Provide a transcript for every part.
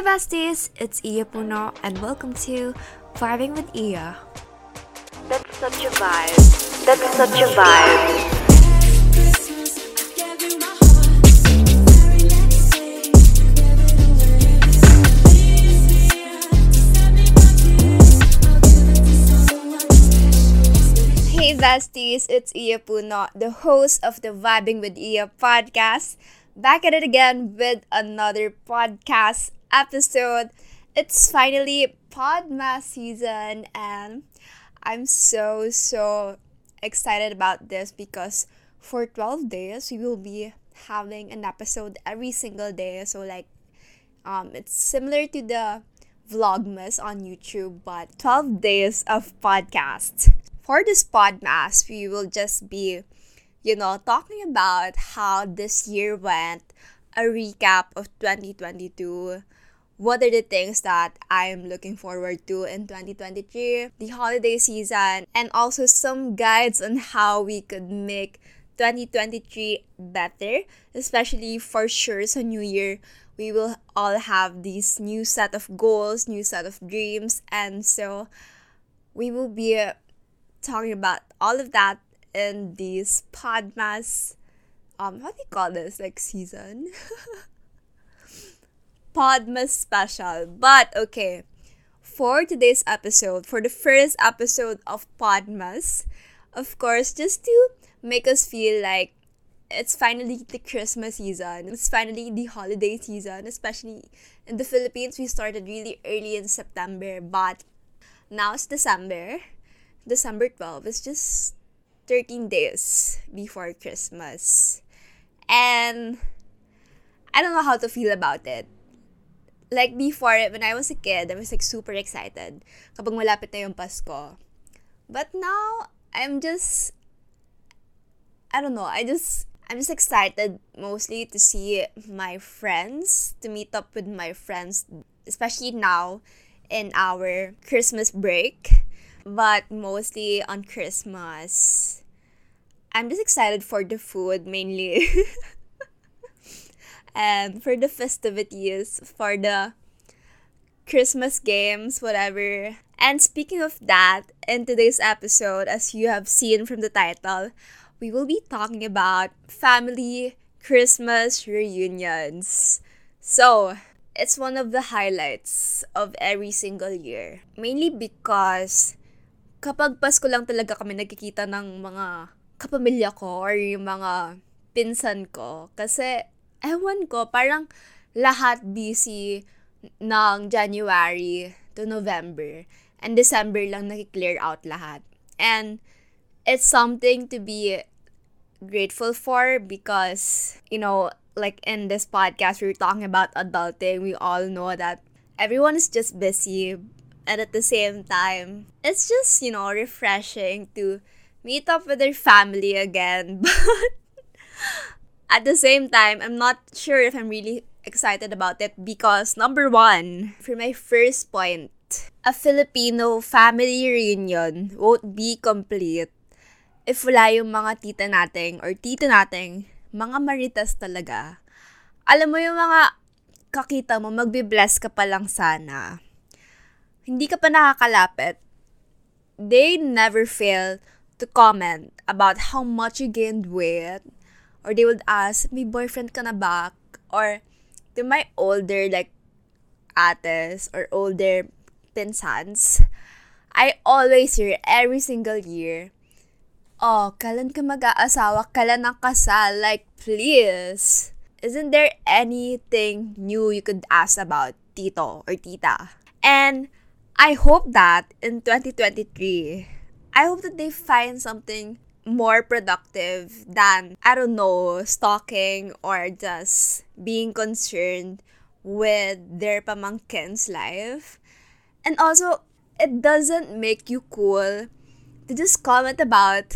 Hey besties, it's Iya Puno and welcome to Vibing with Iya. That's such a vibe. That's such a vibe. Hey besties, it's Iya Puno, the host of the Vibing with Iya podcast. Back at it again with another podcast episode. It's finally Podmas season and I'm so so excited about this because for 12 days we will be having an episode every single day. So like um it's similar to the vlogmas on YouTube but 12 days of podcast. For this podcast, we will just be you know talking about how this year went, a recap of 2022 what are the things that I'm looking forward to in 2023, the holiday season, and also some guides on how we could make 2023 better, especially for sure so new year we will all have these new set of goals, new set of dreams, and so we will be uh, talking about all of that in this podmas um how do you call this? Like season Podmas special. But okay, for today's episode, for the first episode of Podmas, of course, just to make us feel like it's finally the Christmas season. It's finally the holiday season, especially in the Philippines. We started really early in September, but now it's December. December 12 is just 13 days before Christmas. And I don't know how to feel about it like before, when I was a kid, I was like super excited kapag malapit na yung Pasko. But now, I'm just, I don't know, I just, I'm just excited mostly to see my friends, to meet up with my friends, especially now in our Christmas break. But mostly on Christmas, I'm just excited for the food mainly. and for the festivities, for the Christmas games, whatever. And speaking of that, in today's episode, as you have seen from the title, we will be talking about family Christmas reunions. So, it's one of the highlights of every single year. Mainly because kapag Pasko lang talaga kami nagkikita ng mga kapamilya ko or yung mga pinsan ko. Kasi ewan ko, parang lahat busy ng January to November. And December lang nakiklear out lahat. And it's something to be grateful for because, you know, like in this podcast, we are talking about adulting. We all know that everyone is just busy. And at the same time, it's just, you know, refreshing to meet up with their family again. But at the same time, I'm not sure if I'm really excited about it because number one, for my first point, a Filipino family reunion won't be complete if wala yung mga tita nating or tito nating mga maritas talaga. Alam mo yung mga kakita mo, magbe-bless ka pa lang sana. Hindi ka pa nakakalapit. They never fail to comment about how much you gained weight, or they would ask, may boyfriend ka na ba? Or to my older like ates or older pinsans, I always hear every single year, oh, kailan ka mag-aasawa? Kailan ang kasal? Like, please. Isn't there anything new you could ask about tito or tita? And I hope that in 2023, I hope that they find something more productive than, I don't know, stalking or just being concerned with their pamangkin's life. And also, it doesn't make you cool to just comment about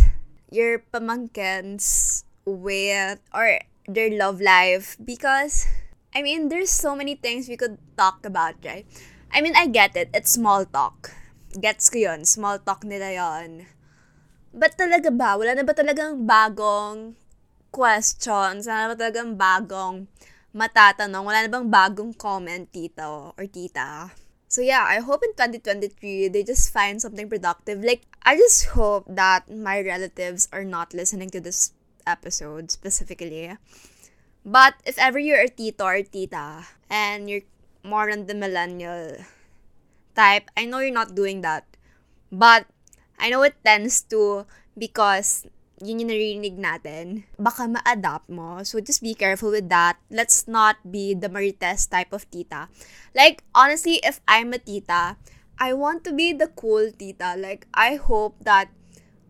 your pamangkin's weight or their love life because, I mean, there's so many things we could talk about, right? I mean, I get it. It's small talk. Gets ko yun. Small talk nila yon But talaga ba? Wala na ba talagang bagong questions? Wala na ba talagang bagong matatanong, wala na bang bagong comment, tito or tita. So yeah, I hope in 2023 they just find something productive. Like I just hope that my relatives are not listening to this episode specifically. But if ever you're a tito or tita and you're more on the millennial type, I know you're not doing that. But I know it tends to because yun yung narinig natin, baka ma-adapt mo. So, just be careful with that. Let's not be the Marites type of tita. Like, honestly, if I'm a tita, I want to be the cool tita. Like, I hope that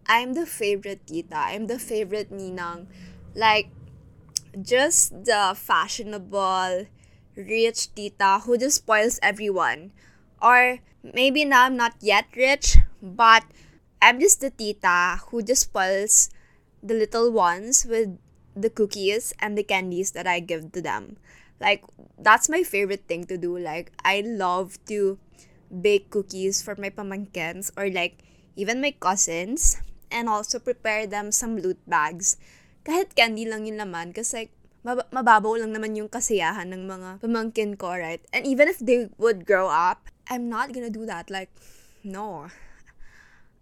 I'm the favorite tita. I'm the favorite ninang. Like, just the fashionable, rich tita who just spoils everyone. Or maybe now I'm not yet rich, but I'm just the tita who just spoils the little ones with the cookies and the candies that I give to them. Like that's my favorite thing to do. Like I love to bake cookies for my pamankins or like even my cousins and also prepare them some loot bags. Kahit candy lang yung laman kasi like mab- mababaw lang naman yung kasiyahan ng mga pamangkin ko, right? And even if they would grow up, I'm not gonna do that. Like, no.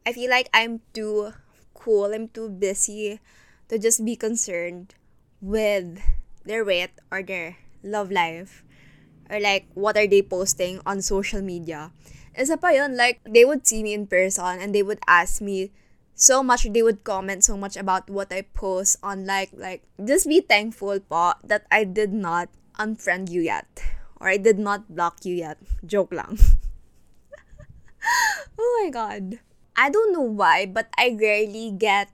I feel like I'm too cool, I'm too busy to just be concerned with their weight or their love life. Or like, what are they posting on social media? Isa pa yun, like, they would see me in person and they would ask me so much, they would comment so much about what I post on like, like, just be thankful po that I did not unfriend you yet. Or I did not block you yet. Joke lang. oh my god. I don't know why, but I rarely get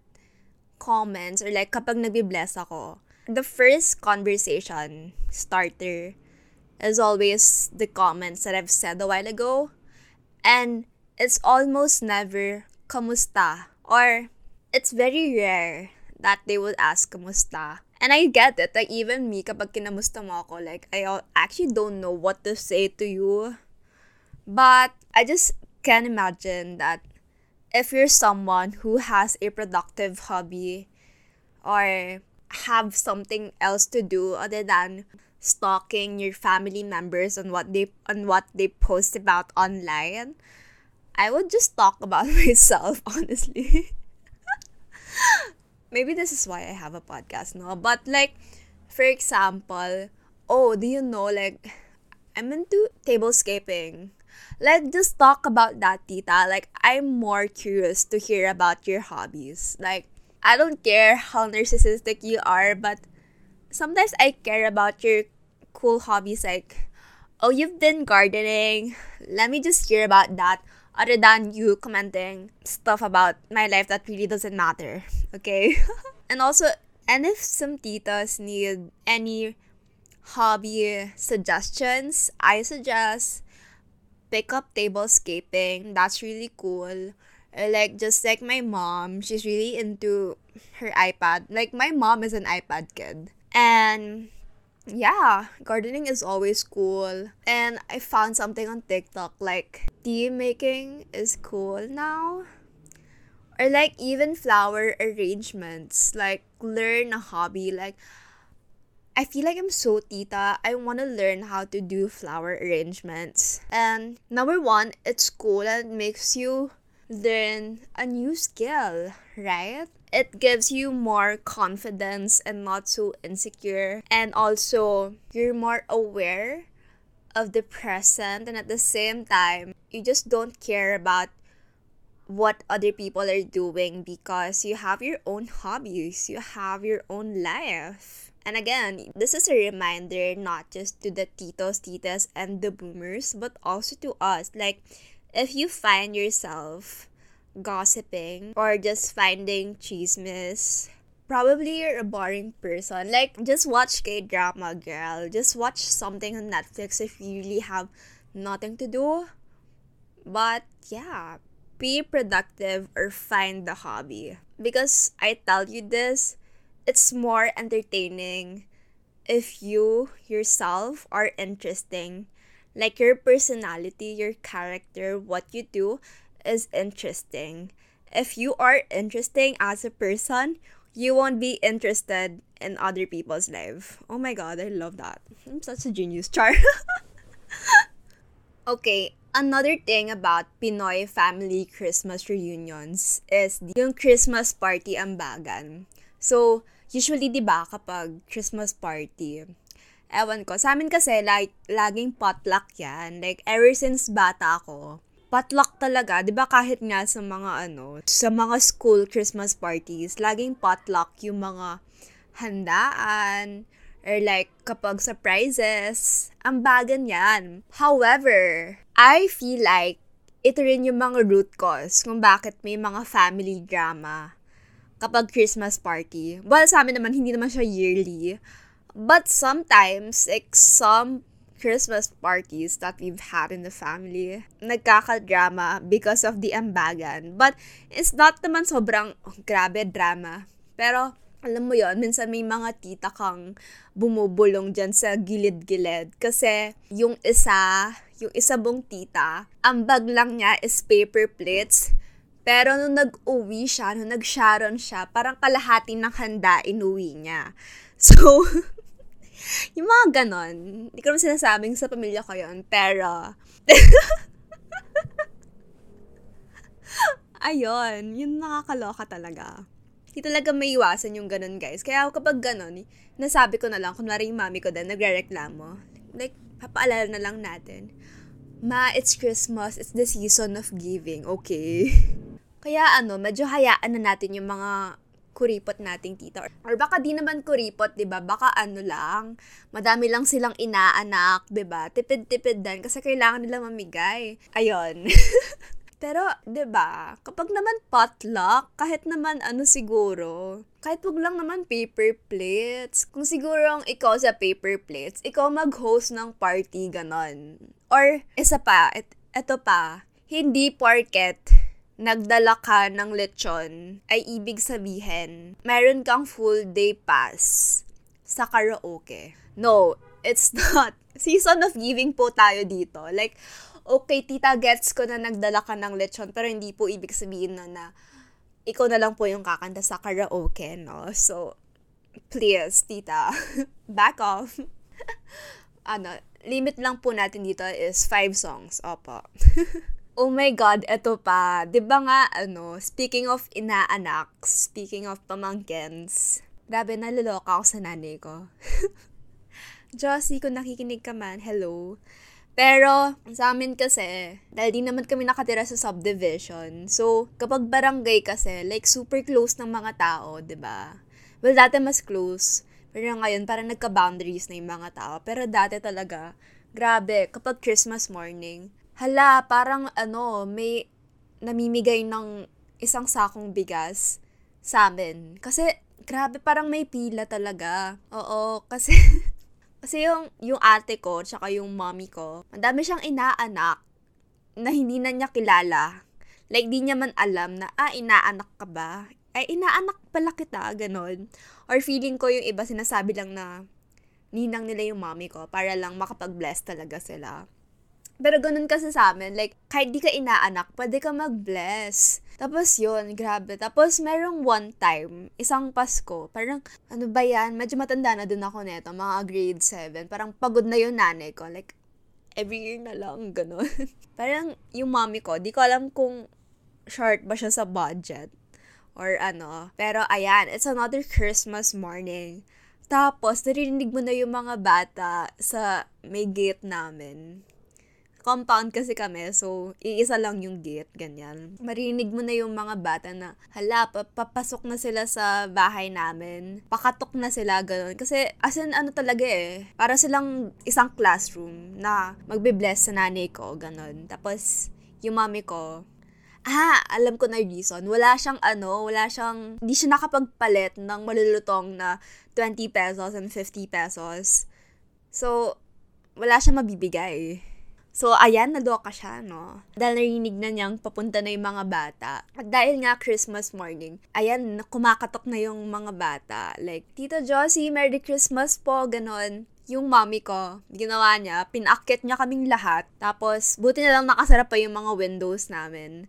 comments or like kapag nagbi-bless ako, the first conversation starter is always the comments that I've said a while ago. And it's almost never kamusta or it's very rare that they would ask kamusta. And I get it. Like even me kapag kinamusta mo ako, like I actually don't know what to say to you. But I just can imagine that if you're someone who has a productive hobby or have something else to do other than stalking your family members on what they on what they post about online, I would just talk about myself honestly. Maybe this is why I have a podcast no, but like for example, oh, do you know like I'm into tablescaping let's just talk about that, tita. Like, I'm more curious to hear about your hobbies. Like, I don't care how narcissistic you are, but sometimes I care about your cool hobbies. Like, oh, you've been gardening. Let me just hear about that. Other than you commenting stuff about my life that really doesn't matter. Okay? and also, and if some titas need any hobby suggestions, I suggest pick up tablescaping. That's really cool. Uh, like just like my mom, she's really into her iPad. Like my mom is an iPad kid. And yeah, gardening is always cool. And I found something on TikTok like tea making is cool now. Or like even flower arrangements. Like learn a hobby like I feel like I'm so tita. I want to learn how to do flower arrangements. And number one, it's cool and makes you learn a new skill, right? It gives you more confidence and not so insecure. And also, you're more aware of the present and at the same time, you just don't care about what other people are doing because you have your own hobbies, you have your own life. And again, this is a reminder not just to the titos, titas, and the boomers, but also to us. Like, if you find yourself gossiping or just finding chismes, probably you're a boring person. Like, just watch K drama, girl. Just watch something on Netflix if you really have nothing to do. But yeah, be productive or find the hobby. Because I tell you this, it's more entertaining if you yourself are interesting. Like your personality, your character, what you do is interesting. If you are interesting as a person, you won't be interested in other people's life. Oh my god, I love that. I'm such a genius, Char. okay, another thing about Pinoy family Christmas reunions is yung Christmas party ambagan. So, usually 'di ba kapag Christmas party, ewan ko, sa amin kasi like laging potluck 'yan. Like ever since bata ako, potluck talaga, 'di ba kahit nga sa mga ano, sa mga school Christmas parties, laging potluck yung mga handaan or like kapag surprises, ang bagan yan. However, I feel like ito rin yung mga root cause kung bakit may mga family drama kapag Christmas party. Well, sa amin naman, hindi naman siya yearly. But sometimes, like some Christmas parties that we've had in the family, nagkakadrama because of the ambagan. But it's not naman sobrang oh, grabe drama. Pero alam mo yon minsan may mga tita kang bumubulong dyan sa gilid-gilid. Kasi yung isa, yung isa mong tita, ang bag lang niya is paper plates. Pero nung nag-uwi siya, nung nag-sharon siya, parang kalahati ng handa inuwi niya. So, yung mga ganon, hindi ko naman sinasabing sa pamilya ko yun, pero, ayun, yun nakakaloka talaga. Hindi talaga may iwasan yung ganon, guys. Kaya kapag ganon, nasabi ko na lang, kunwari yung mami ko din, nagre-reklamo. Like, papaalala na lang natin. Ma, it's Christmas. It's the season of giving, okay? Kaya ano, medyo hayaan na natin yung mga kuripot nating tita. Or baka di naman kuripot, 'di ba? Baka ano lang, madami lang silang inaanak, 'di ba? Tipid-tipid din kasi kailangan nila mamigay. Ayon. Pero, 'di ba? Kapag naman potluck, kahit naman ano siguro, kahit wag lang naman paper plates. Kung siguro ang ikaw sa paper plates, ikaw mag-host ng party ganon. Or isa pa, et, eto pa, hindi porket nagdala ka ng lechon, ay ibig sabihin, meron kang full day pass sa karaoke. No, it's not. Season of giving po tayo dito. Like, okay, tita, gets ko na nagdala ka ng lechon, pero hindi po ibig sabihin na na ikaw na lang po yung kakanta sa karaoke, no? So, please, tita, back off. ano, limit lang po natin dito is five songs. Opo. Oh my God, eto pa. ba diba nga, ano, speaking of inaanak, speaking of pamangkins, grabe, naloloka ako sa nanay ko. Josie, kung nakikinig ka man, hello. Pero, sa amin kasi, dahil di naman kami nakatira sa subdivision, so, kapag barangay kasi, like, super close ng mga tao, ba diba? Well, dati mas close. Pero ngayon, parang nagka-boundaries na yung mga tao. Pero dati talaga, grabe, kapag Christmas morning, hala, parang ano, may namimigay ng isang sakong bigas sa amin. Kasi, grabe, parang may pila talaga. Oo, kasi, kasi yung, yung ate ko, tsaka yung mommy ko, madami siyang inaanak na hindi na niya kilala. Like, di niya man alam na, ah, inaanak ka ba? Ay, inaanak pala kita, ganon. Or feeling ko yung iba sinasabi lang na ninang nila yung mommy ko para lang makapag-bless talaga sila. Pero ganun kasi sa amin, like, kahit di ka inaanak, pwede ka mag-bless. Tapos yun, grabe. Tapos merong one time, isang Pasko, parang, ano ba yan? Medyo matanda na din ako neto, mga grade 7. Parang pagod na yung nanay ko. Like, every year na lang, ganun. parang yung mommy ko, di ko alam kung short ba siya sa budget or ano. Pero ayan, it's another Christmas morning. Tapos, narinig mo na yung mga bata sa may gate namin compound kasi kami, so iisa lang yung gate, ganyan. Marinig mo na yung mga bata na, hala, papasok na sila sa bahay namin. Pakatok na sila, ganun. Kasi, as in, ano talaga eh, para silang isang classroom na magbe-bless sa nanay ko, ganun. Tapos, yung mami ko, ah, alam ko na yung reason. Wala siyang ano, wala siyang, hindi siya nakapagpalit ng malulutong na 20 pesos and 50 pesos. So, wala siyang mabibigay. So, ayan, nadoka siya, no? Dahil narinig na niyang papunta na yung mga bata. At dahil nga Christmas morning, ayan, kumakatok na yung mga bata. Like, Tito Josie, Merry Christmas po, ganon yung mommy ko, ginawa niya, pinakit niya kaming lahat. Tapos, buti na lang nakasara pa yung mga windows namin.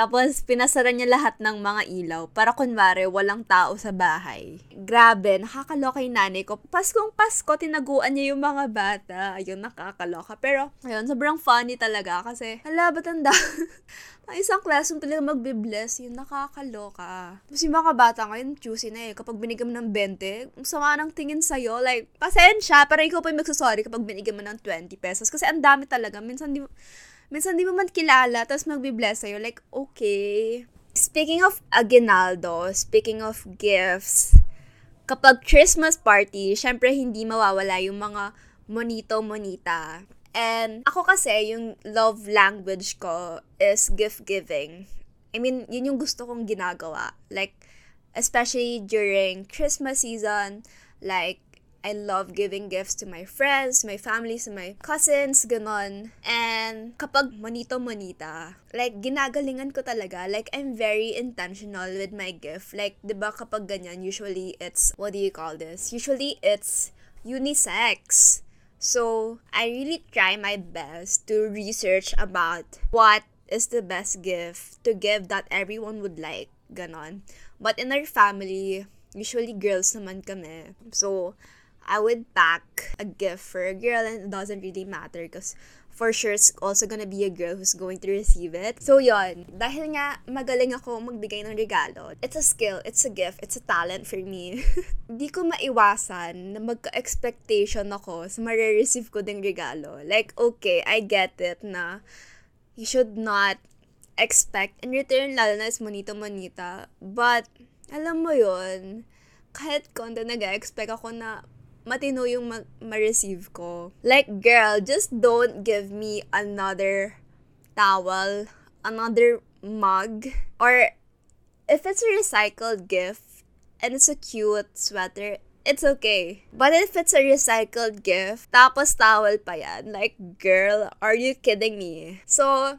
Tapos, pinasara niya lahat ng mga ilaw para kunwari walang tao sa bahay. Grabe, nakakaloka yung nanay ko. Paskong Pasko, tinaguan niya yung mga bata. Ayun, nakakaloka. Pero, ayun, sobrang funny talaga kasi, hala, ba't ang isang classroom talaga magbe-bless, yun, nakakaloka. Tapos yung mga bata ngayon, choosy na eh. Kapag binigyan mo ng 20, ang sama ng tingin sa'yo. Like, pasensya, pero ikaw pa yung magsasorry kapag binigyan mo ng 20 pesos. Kasi ang dami talaga. Minsan di, minsan di mo man kilala, tapos magbe-bless sa'yo. Like, okay. Speaking of aguinaldo, speaking of gifts, kapag Christmas party, syempre hindi mawawala yung mga monito-monita. And ako kasi, yung love language ko is gift giving. I mean, yun yung gusto kong ginagawa. Like, especially during Christmas season, like, I love giving gifts to my friends, my family, to my cousins, ganon. And kapag monito-monita, like, ginagalingan ko talaga. Like, I'm very intentional with my gift. Like, di ba kapag ganyan, usually it's, what do you call this? Usually it's unisex. So, I really try my best to research about what is the best gift to give that everyone would like. Ganon. But in our family, usually girls naman kami. So, I would pack a gift for a girl and it doesn't really matter because for sure it's also gonna be a girl who's going to receive it. So yon, dahil nga magaling ako magbigay ng regalo, it's a skill, it's a gift, it's a talent for me. Di ko maiwasan na magka-expectation ako sa marireceive ko ding regalo. Like, okay, I get it na you should not expect in return, lalo na is monito-monita. But, alam mo yon kahit konti nag-expect ako na matino yung ma- ma-receive ko. Like, girl, just don't give me another towel, another mug, or if it's a recycled gift and it's a cute sweater, it's okay. But if it's a recycled gift, tapos towel pa yan, like, girl, are you kidding me? So,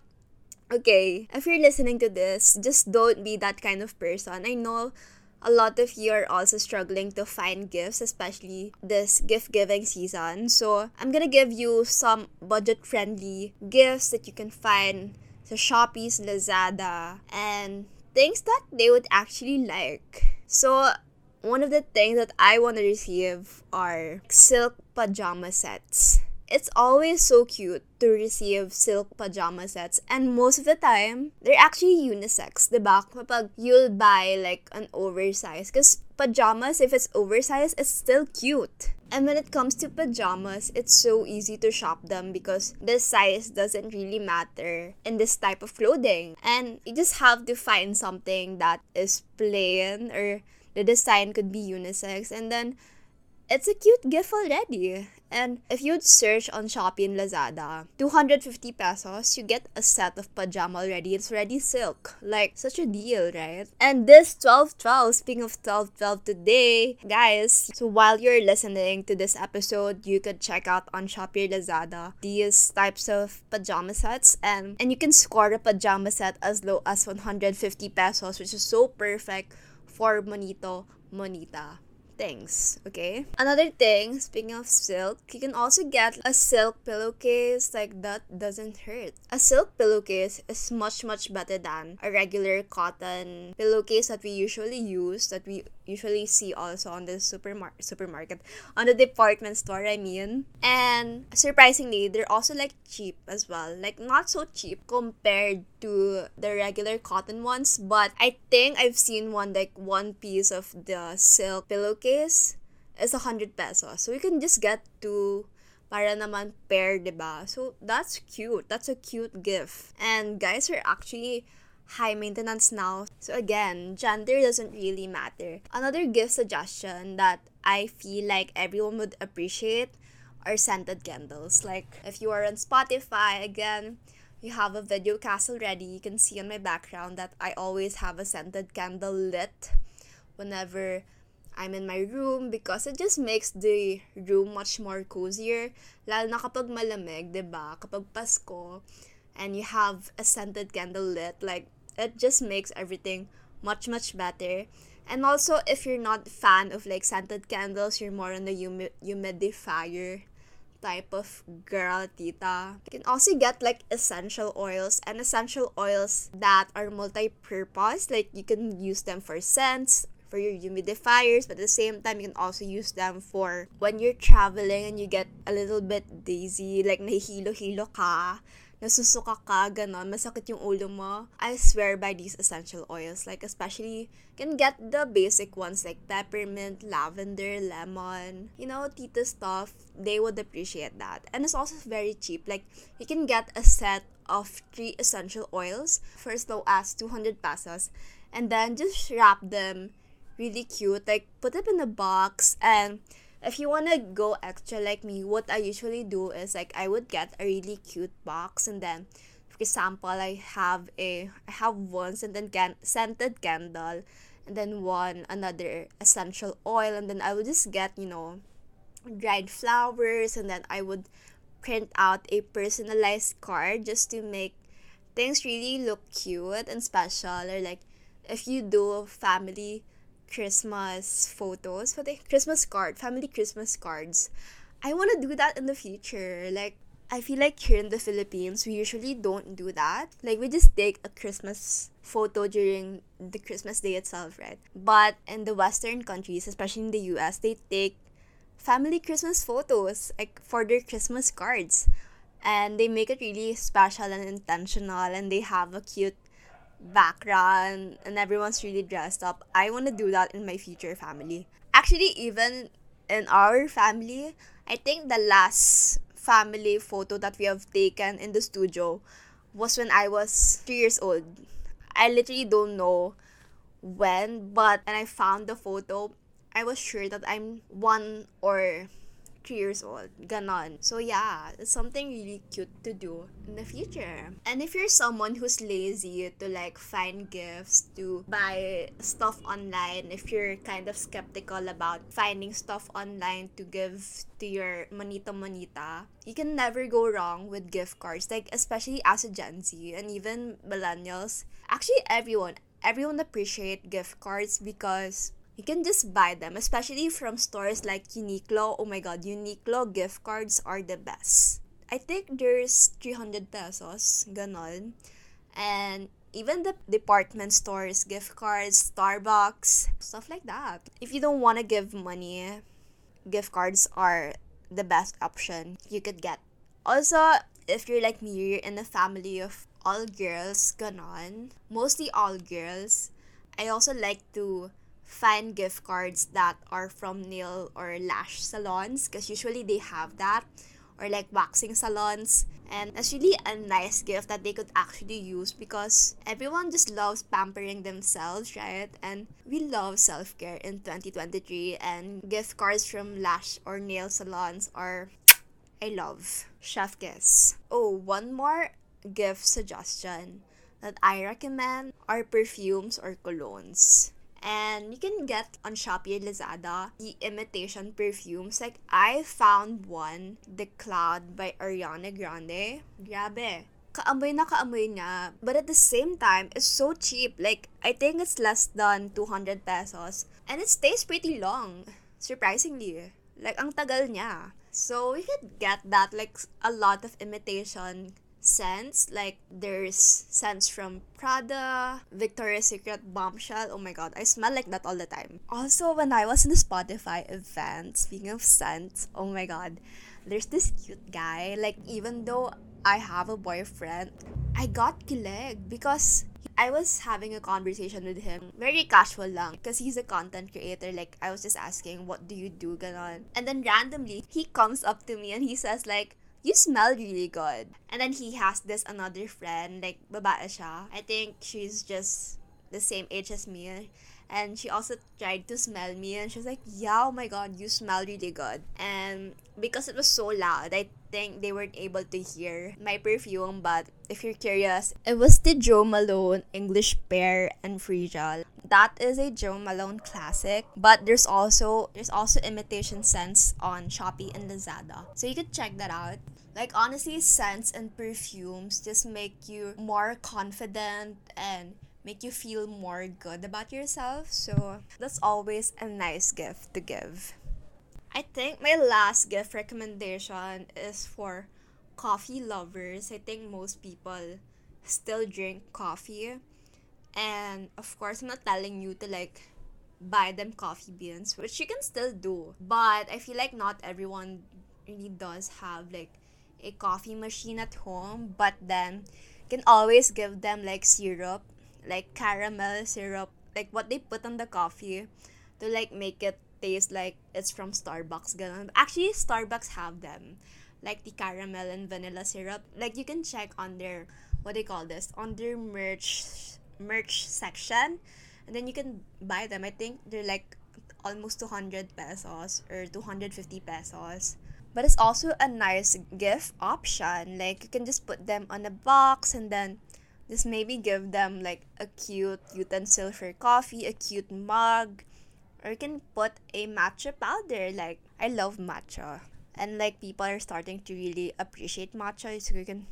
okay, if you're listening to this, just don't be that kind of person. I know a lot of you are also struggling to find gifts, especially this gift giving season. So, I'm gonna give you some budget friendly gifts that you can find sa Shopee's, Lazada, and things that they would actually like. So, one of the things that I want to receive are silk pajama sets it's always so cute to receive silk pajama sets. And most of the time, they're actually unisex, diba? Kapag you'll buy like an oversized. Because pajamas, if it's oversized, it's still cute. And when it comes to pajamas, it's so easy to shop them because the size doesn't really matter in this type of clothing. And you just have to find something that is plain or the design could be unisex and then it's a cute gift already. And if you'd search on Shopee and Lazada, 250 pesos, you get a set of pajama already. It's already silk. Like, such a deal, right? And this 12-12, speaking of 12-12 today, guys, so while you're listening to this episode, you could check out on Shopee or Lazada these types of pajama sets. And, and you can score a pajama set as low as 150 pesos, which is so perfect for Monito Monita things, okay? Another thing, speaking of silk, you can also get a silk pillowcase like that doesn't hurt. A silk pillowcase is much much better than a regular cotton pillowcase that we usually use that we usually see also on the supermar- supermarket on the department store I mean. And surprisingly, they're also like cheap as well. Like not so cheap compared to the regular cotton ones, but I think I've seen one like one piece of the silk pillowcase is a hundred pesos. So you can just get two para naman pair, diba? So that's cute. That's a cute gift. And guys are actually high maintenance now. So again, gender doesn't really matter. Another gift suggestion that I feel like everyone would appreciate are scented candles. Like if you are on Spotify, again, you have a video cast already. You can see on my background that I always have a scented candle lit whenever I'm in my room because it just makes the room much more cozier. Lalo na kapag malamig, ba? Kapag Pasko and you have a scented candle lit, like it just makes everything much much better. And also if you're not fan of like scented candles, you're more on the humi- humidifier type of girl tita. You can also get like essential oils and essential oils that are multi-purpose. Like you can use them for scents, for your humidifiers, but at the same time, you can also use them for when you're traveling and you get a little bit dizzy, like nahihilo-hilo ka nasusuka ka, ganon, masakit yung ulo mo, I swear by these essential oils. Like, especially, can get the basic ones like peppermint, lavender, lemon, you know, tita stuff. They would appreciate that. And it's also very cheap. Like, you can get a set of three essential oils for as low as 200 pesos. And then just wrap them really cute. Like, put them in a box and if you want to go extra like me, what I usually do is like I would get a really cute box and then for example, I have a I have one scented can- scented candle and then one another essential oil and then I would just get, you know, dried flowers and then I would print out a personalized card just to make things really look cute and special or like if you do family Christmas photos for the Christmas card, family Christmas cards. I want to do that in the future. Like, I feel like here in the Philippines, we usually don't do that. Like, we just take a Christmas photo during the Christmas day itself, right? But in the Western countries, especially in the US, they take family Christmas photos, like for their Christmas cards. And they make it really special and intentional, and they have a cute background and everyone's really dressed up. I want to do that in my future family. Actually, even in our family, I think the last family photo that we have taken in the studio was when I was three years old. I literally don't know when, but when I found the photo, I was sure that I'm one or three years old. Ganon. So yeah, it's something really cute to do in the future. And if you're someone who's lazy to like find gifts, to buy stuff online, if you're kind of skeptical about finding stuff online to give to your monito monita, you can never go wrong with gift cards. Like especially as a Gen Z and even millennials. Actually everyone everyone appreciate gift cards because you can just buy them, especially from stores like Uniqlo. Oh my god, Uniqlo gift cards are the best. I think there's 300 pesos, ganon. And even the department stores, gift cards, Starbucks, stuff like that. If you don't want to give money, gift cards are the best option you could get. Also, if you're like me, you're in a family of all girls, ganon. Mostly all girls. I also like to find gift cards that are from nail or lash salons because usually they have that or like waxing salons. And that's really a nice gift that they could actually use because everyone just loves pampering themselves right? And we love self-care in 2023 and gift cards from lash or nail salons are i love. Chef kiss oh one more gift suggestion that i recommend are perfumes or colognes and you can get on Shopee Lazada the imitation perfumes. Like I found one, The Cloud by Ariana Grande. Grabe. Kaamoy na kaamoy niya. But at the same time, it's so cheap. Like, I think it's less than 200 pesos. And it stays pretty long. Surprisingly. Like, ang tagal niya. So, we could get that. Like, a lot of imitation scents. Like there's scents from Prada, Victoria's Secret Bombshell. Oh my god, I smell like that all the time. Also, when I was in the Spotify event, speaking of scents, oh my god, there's this cute guy. Like even though I have a boyfriend, I got kilig because I was having a conversation with him, very casual lang, because he's a content creator. Like, I was just asking, what do you do, ganon. And then randomly, he comes up to me and he says like, you smell really good. And then he has this another friend, like, babae siya. I think she's just the same age as me. And she also tried to smell me and she was like, yeah, oh my god, you smell really good. And because it was so loud, I think they weren't able to hear my perfume. But if you're curious, it was the Jo Malone English Pear and Fragile. That is a Jo Malone classic, but there's also there's also imitation scents on Shopee and Lazada. So you could check that out. Like honestly, scents and perfumes just make you more confident and make you feel more good about yourself. So that's always a nice gift to give. I think my last gift recommendation is for coffee lovers. I think most people still drink coffee. And of course, I'm not telling you to like buy them coffee beans, which you can still do. But I feel like not everyone really does have like a coffee machine at home. But then you can always give them like syrup, like caramel syrup, like what they put on the coffee to like make it taste like it's from Starbucks. Ganun. Actually, Starbucks have them. Like the caramel and vanilla syrup. Like you can check on their what they call this on their merch merch section and then you can buy them i think they're like almost 200 pesos or 250 pesos but it's also a nice gift option. Like you can just put them on a box and then just maybe give them like a cute utensil for coffee a cute mug or you can put a matcha powder. Like i love matcha. And like people are starting to really appreciate matcha so you can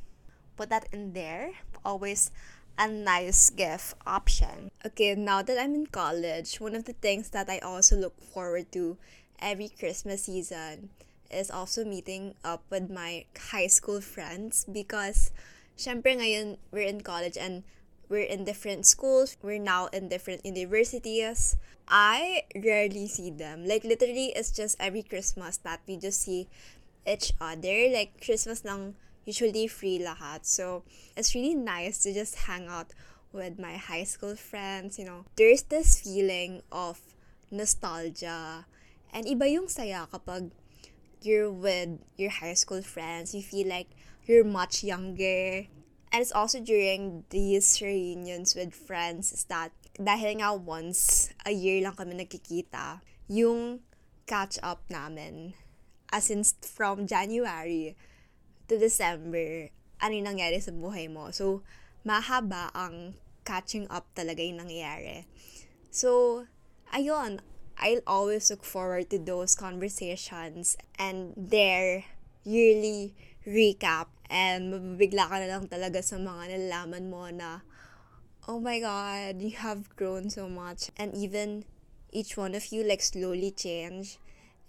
put that in there. Always a nice gift option. Okay, now that I'm in college, one of the things that I also look forward to every Christmas season is also meeting up with my high school friends because syempre ngayon we're in college and we're in different schools. We're now in different universities. I rarely see them. Like literally it's just every Christmas that we just see each other. Like Christmas lang usually free lahat. So, it's really nice to just hang out with my high school friends, you know. There's this feeling of nostalgia. And iba yung saya kapag you're with your high school friends. You feel like you're much younger. And it's also during these reunions with friends is that dahil nga once a year lang kami nagkikita, yung catch up namin. As in from January to December, ano yung nangyari sa buhay mo. So, mahaba ang catching up talaga yung nangyayari. So, ayun, I'll always look forward to those conversations and their yearly recap. And mabibigla ka na lang talaga sa mga nalalaman mo na, oh my God, you have grown so much. And even each one of you like slowly change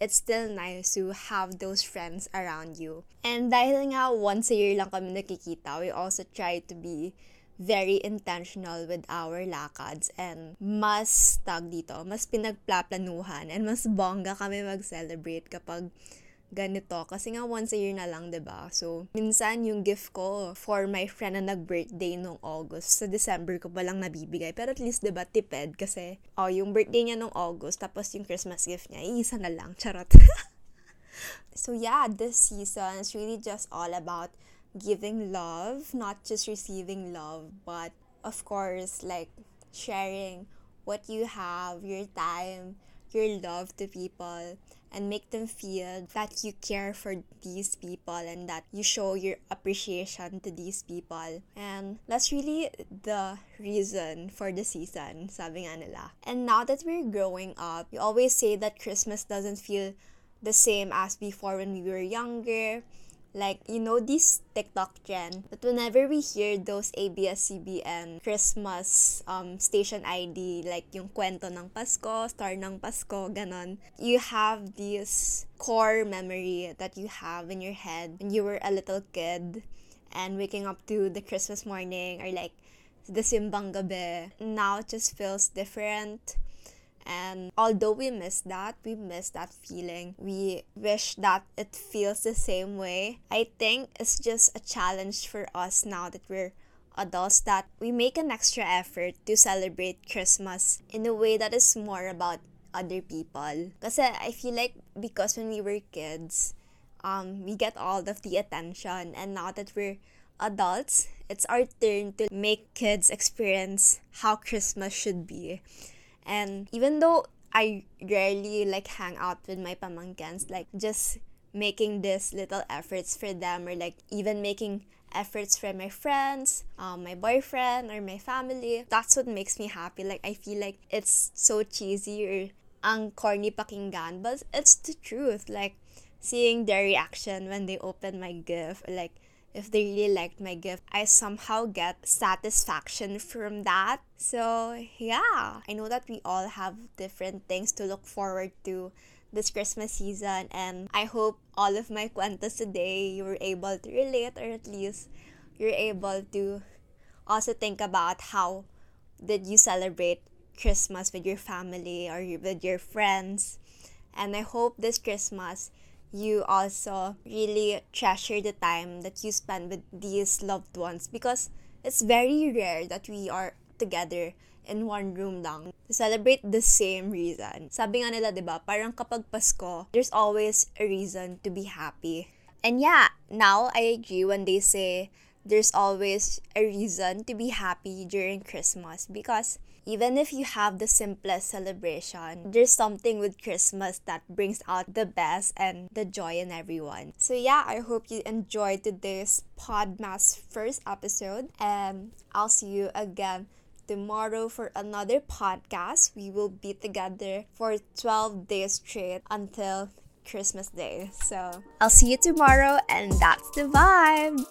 it's still nice to have those friends around you. And dahil nga once a year lang kami nakikita, we also try to be very intentional with our lakads and mas tag dito, mas pinagplaplanuhan and mas bongga kami mag-celebrate kapag ganito. Kasi nga once a year na lang, ba diba? So, minsan yung gift ko for my friend na nag-birthday nung August, sa December ko pa lang nabibigay. Pero at least, ba diba, tipid kasi, oh, yung birthday niya nung August, tapos yung Christmas gift niya, isa na lang. Charot. so, yeah, this season is really just all about giving love, not just receiving love, but of course, like sharing what you have, your time, your love to people and make them feel that you care for these people and that you show your appreciation to these people. And that's really the reason for the season, sabi nga. And now that we're growing up, we always say that Christmas doesn't feel the same as before when we were younger like you know this TikTok trend that whenever we hear those ABS-CBN Christmas um station ID like yung kwento ng Pasko, star ng Pasko, ganon. You have this core memory that you have in your head when you were a little kid and waking up to the Christmas morning or like the simbang gabi. Now it just feels different and although we miss that, we miss that feeling. We wish that it feels the same way. I think it's just a challenge for us now that we're adults that we make an extra effort to celebrate Christmas in a way that is more about other people. Because I feel like because when we were kids, um, we get all of the attention, and now that we're adults, it's our turn to make kids experience how Christmas should be. And even though I rarely like hang out with my pamankans, like just making these little efforts for them or like even making efforts for my friends, um, my boyfriend or my family. That's what makes me happy. Like I feel like it's so cheesy or ang corny pakinggan, but it's the truth. Like seeing their reaction when they open my gift, like if they really liked my gift, I somehow get satisfaction from that. So, yeah, I know that we all have different things to look forward to this Christmas season. And I hope all of my cuentos today you were able to relate or at least you're able to also think about how did you celebrate Christmas with your family or with your friends. And I hope this Christmas you also really treasure the time that you spend with these loved ones because it's very rare that we are together in one room lang to celebrate the same reason. Sabi nga nila, di ba, parang kapag Pasko, there's always a reason to be happy. And yeah, now I agree when they say there's always a reason to be happy during Christmas because even if you have the simplest celebration, there's something with Christmas that brings out the best and the joy in everyone. So yeah, I hope you enjoyed today's Podmas first episode and I'll see you again tomorrow for another podcast. We will be together for 12 days straight until Christmas Day. So I'll see you tomorrow and that's the vibe.